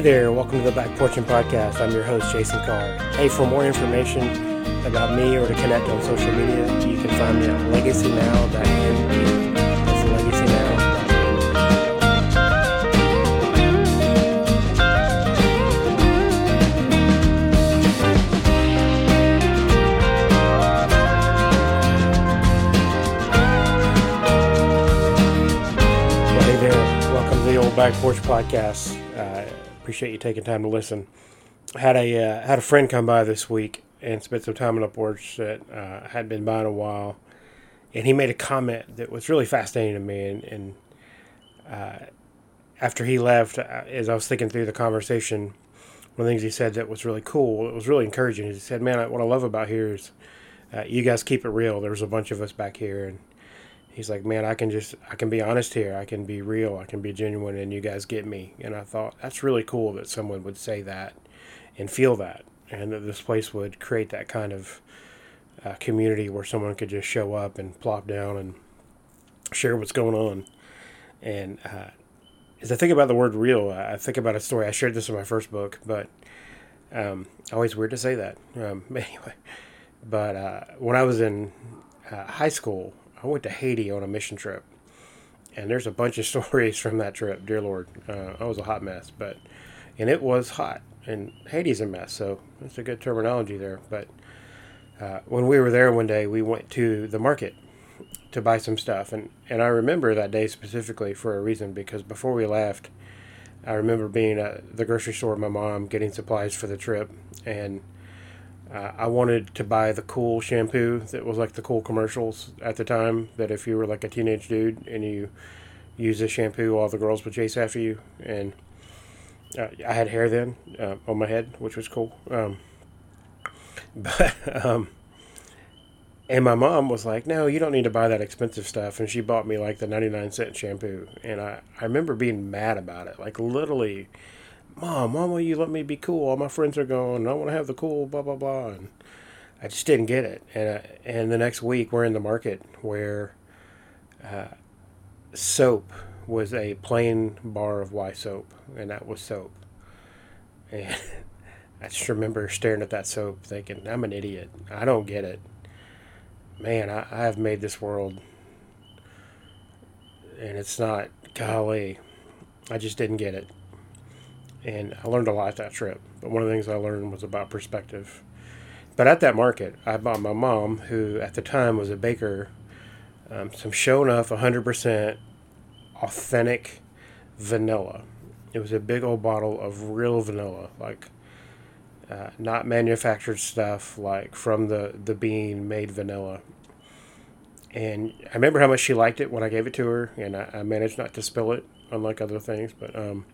Hey there, welcome to the Back Porching Podcast. I'm your host, Jason Carr. Hey, for more information about me or to connect on social media, you can find me at to the Old Back Porch Podcast. Uh, appreciate you taking time to listen. Had a uh, had a friend come by this week and spent some time on the porch that uh, had been by in a while, and he made a comment that was really fascinating to me. And, and uh, after he left, uh, as I was thinking through the conversation, one of the things he said that was really cool, it was really encouraging. He said, "Man, what I love about here is uh, you guys keep it real. There's a bunch of us back here, and." He's like, man, I can just, I can be honest here. I can be real. I can be genuine, and you guys get me. And I thought that's really cool that someone would say that and feel that, and that this place would create that kind of uh, community where someone could just show up and plop down and share what's going on. And uh, as I think about the word real, I think about a story. I shared this in my first book, but um, always weird to say that. Um, anyway, but uh, when I was in uh, high school, I went to Haiti on a mission trip, and there's a bunch of stories from that trip. Dear Lord, uh, I was a hot mess, but and it was hot, and Haiti's a mess, so that's a good terminology there. But uh, when we were there one day, we went to the market to buy some stuff, and and I remember that day specifically for a reason because before we left, I remember being at the grocery store with my mom getting supplies for the trip, and uh, I wanted to buy the cool shampoo that was like the cool commercials at the time. That if you were like a teenage dude and you use this shampoo, all the girls would chase after you. And uh, I had hair then uh, on my head, which was cool. Um, but um, and my mom was like, "No, you don't need to buy that expensive stuff." And she bought me like the ninety nine cent shampoo. And I I remember being mad about it, like literally Mom, why won't you let me be cool? All my friends are going. I want to have the cool, blah blah blah. And I just didn't get it. And uh, and the next week we're in the market where uh, soap was a plain bar of Y soap, and that was soap. And I just remember staring at that soap, thinking, "I'm an idiot. I don't get it." Man, I, I have made this world, and it's not. Golly, I just didn't get it and I learned a lot that trip. But one of the things I learned was about perspective. But at that market, I bought my mom, who at the time was a baker, um, some show enough 100% authentic vanilla. It was a big old bottle of real vanilla, like uh, not manufactured stuff, like from the, the bean made vanilla. And I remember how much she liked it when I gave it to her, and I, I managed not to spill it, unlike other things. But um,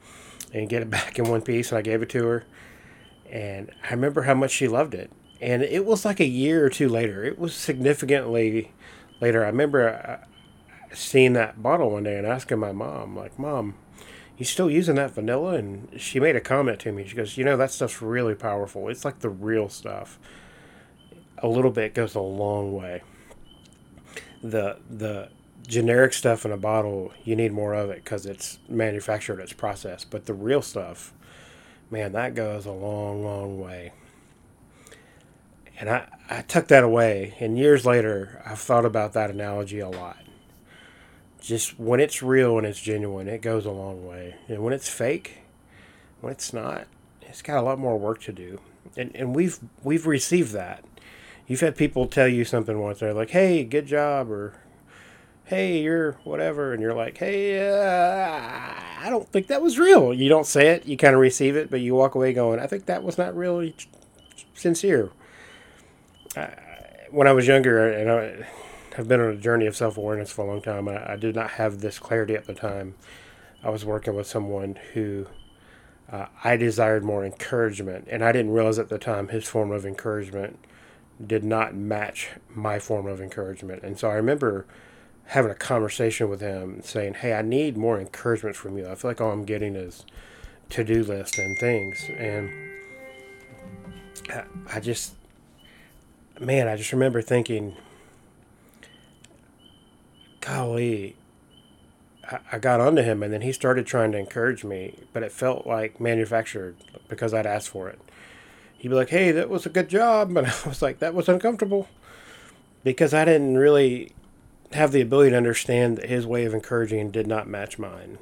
and get it back in one piece. And I gave it to her. And I remember how much she loved it. And it was like a year or two later. It was significantly later. I remember uh, seeing that bottle one day and asking my mom, like, Mom, you still using that vanilla? And she made a comment to me. She goes, You know, that stuff's really powerful. It's like the real stuff. A little bit goes a long way. The, the, generic stuff in a bottle, you need more of it because it's manufactured, it's processed. But the real stuff, man, that goes a long, long way. And I, I tucked that away. And years later, I've thought about that analogy a lot. Just when it's real and it's genuine, it goes a long way. And when it's fake, when it's not, it's got a lot more work to do. And, and we've we've received that. You've had people tell you something once. They're like, "Hey, good job," or hey, you're whatever, and you're like, hey, uh, I don't think that was real. You don't say it, you kind of receive it, but you walk away going, I think that was not really sincere. When I was younger, and I have been on a journey of self awareness for a long time, I, I, did not have this clarity at the time. I was working with someone who uh, I desired more encouragement, and I didn't realize at the time his form of encouragement did not match my form of encouragement. And so I remember having a conversation with him saying, Hey, I need more encouragement from you. I feel like all I'm getting is to do list and things. And I, I just, man, I just remember thinking, golly, I, I got onto him, and then he started trying to encourage me, but it felt like manufactured because I'd asked for it. He'd be like, "Hey, that was a good job," and I was like, "That was uncomfortable," because I didn't really have the ability to understand that his way of encouraging did not match mine.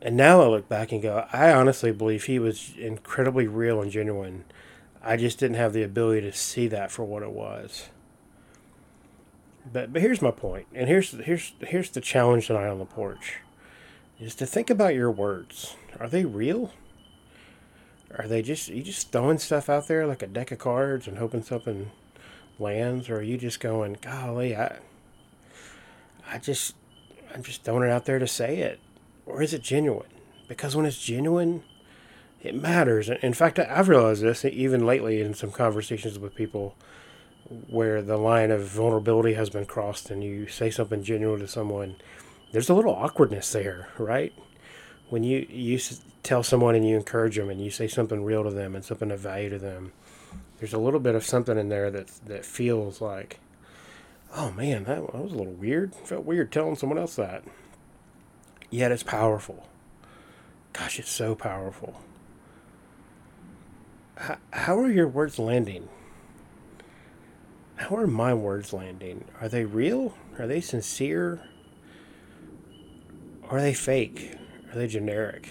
And now I look back and go, I honestly believe he was incredibly real and genuine. I just didn't have the ability to see that for what it was. But but here's my point, and here's here's here's the challenge tonight on the porch, is to think about your words. Are they real? Are they just you just throwing stuff out there like a deck of cards and hoping something lands, or are you just going, golly, I I just I'm just throwing it out there to say it, or is it genuine? Because when it's genuine, it matters. In fact, I've realized this even lately in some conversations with people where the line of vulnerability has been crossed and you say something genuine to someone, there's a little awkwardness there, right? When you you tell someone and you encourage them and you say something real to them and something of value to them, there's a little bit of something in there that that feels like, oh man, that, that was a little weird. Felt weird telling someone else that. Yet it's powerful. Gosh, it's so powerful. How, how are your words landing? How are my words landing? Are they real? Are they sincere? Are they fake? Are they generic?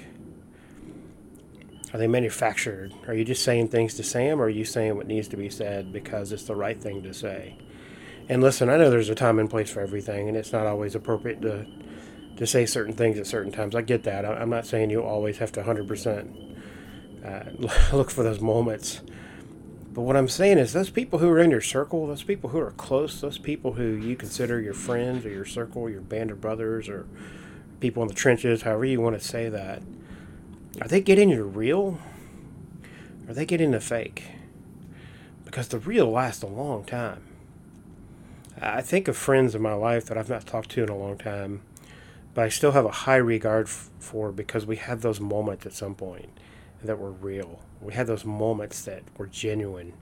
Are they manufactured? Are you just saying things to say them, or are you saying what needs to be said because it's the right thing to say? And listen, I know there's a time and place for everything, and it's not always appropriate to to say certain things at certain times. I get that. I'm not saying you always have to 100% uh, look for those moments. But what I'm saying is, those people who are in your circle, those people who are close, those people who you consider your friends or your circle, your band of brothers, or people in the trenches, however you want to say that, are they getting the real? Or are they getting the fake? Because the real lasts a long time. I think of friends in my life that I've not talked to in a long time, but I still have a high regard for because we had those moments at some point that were real. We had those moments that were genuine.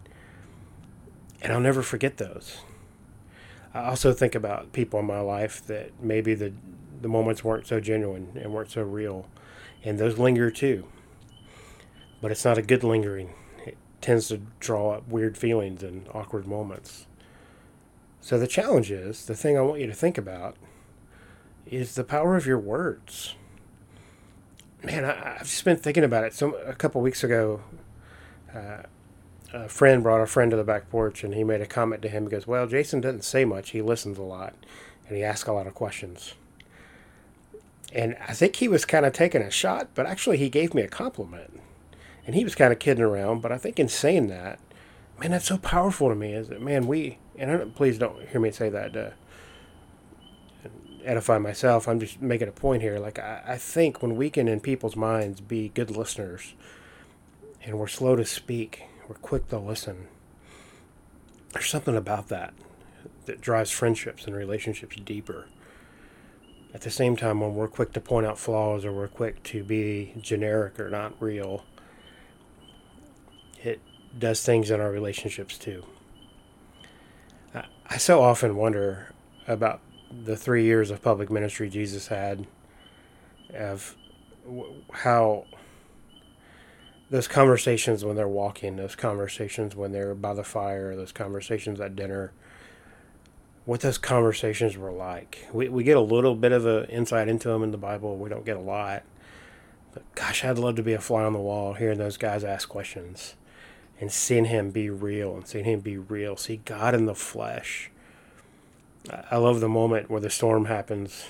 And I'll never forget those. I also think about people in my life that maybe the the moments weren't so genuine and weren't so real and those linger too. But it's not a good lingering. It tends to draw up weird feelings and awkward moments. So the challenge is the thing I want you to think about is the power of your words. Man, I, have just been thinking about it. So a couple weeks ago, uh, a friend brought a friend to the back porch, and he made a comment to him. He goes, "Well, Jason doesn't say much. He listens a lot, and he asks a lot of questions." And I think he was kind of taking a shot, but actually he gave me a compliment. And he was kind of kidding around, but I think in saying that, man, that's so powerful to me. Is that man, we and I don't, please don't hear me say that to edify myself. I'm just making a point here. Like I, I think when we can in people's minds be good listeners, and we're slow to speak, we're quick to listen. There's something about that that drives friendships and relationships deeper at the same time, when we're quick to point out flaws or we're quick to be generic or not real, it does things in our relationships too. I so often wonder about the three years of public ministry Jesus had, of how those conversations when they're walking, those conversations when they're by the fire, those conversations at dinner, what those conversations were like. We, we get a little bit of an insight into them in the Bible. We don't get a lot. But gosh, I'd love to be a fly on the wall hearing those guys ask questions and seeing him be real and seeing him be real. See God in the flesh. I love the moment where the storm happens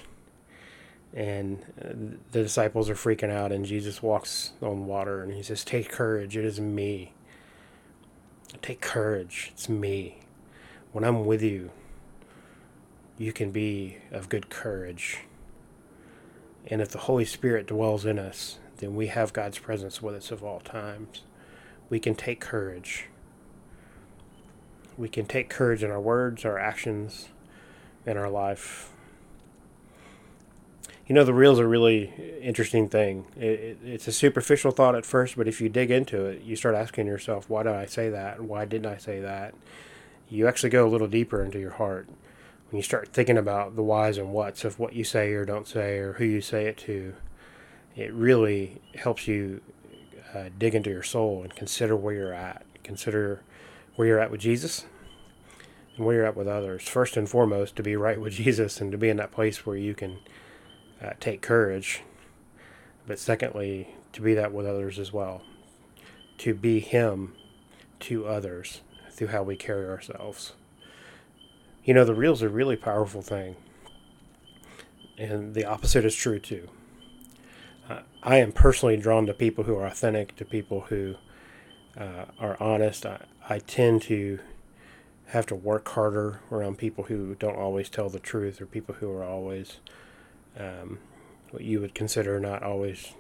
and uh, the disciples are freaking out and Jesus walks on water and he says, Take courage, it is me. Take courage, it's me. When I'm with you, you can be of good courage. And if the Holy Spirit dwells in us, then we have God's presence with us of all times. We can take courage. We can take courage in our words, our actions, in our life. You know, the real's a really interesting thing. It, it, it's a superficial thought at first, but if you dig into it, you start asking yourself, why did I say that? Why didn't I say that? You actually go a little deeper into your heart when you start thinking about the whys and whats of what you say or don't say or who you say it to, it really helps you uh, dig into your soul and consider where you're at. Consider where you're at with Jesus and where you're at with others. First and foremost, to be right with Jesus and to be in that place where you can uh, take courage. But secondly, to be that with others as well. To be Him to others through how we carry ourselves. You know, the real's a really powerful thing. And the opposite is true too. Uh, I am personally drawn to people who are authentic, to people who uh, are honest. I, I tend to have to work harder around people who don't always tell the truth or people who are always um, what you would consider not always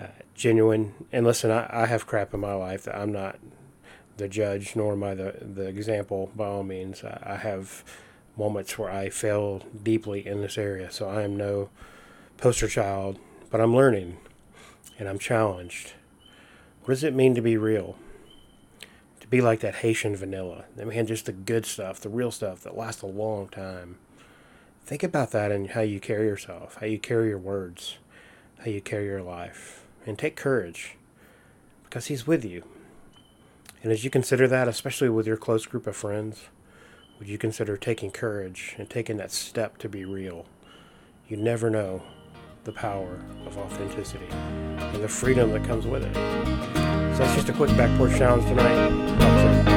uh, genuine. And listen, I, I have crap in my life that I'm not the judge, nor am I the, the example by all means. I, I have moments where I fail deeply in this area, so I am no poster child, but I'm learning and I'm challenged. What does it mean to be real? To be like that Haitian vanilla. I mean, just the good stuff, the real stuff that lasts a long time. Think about that and how you carry yourself, how you carry your words, how you carry your life. And take courage because He's with you. And as you consider that, especially with your close group of friends, would you consider taking courage and taking that step to be real? You never know the power of authenticity and the freedom that comes with it. So that's just a quick back porch challenge tonight.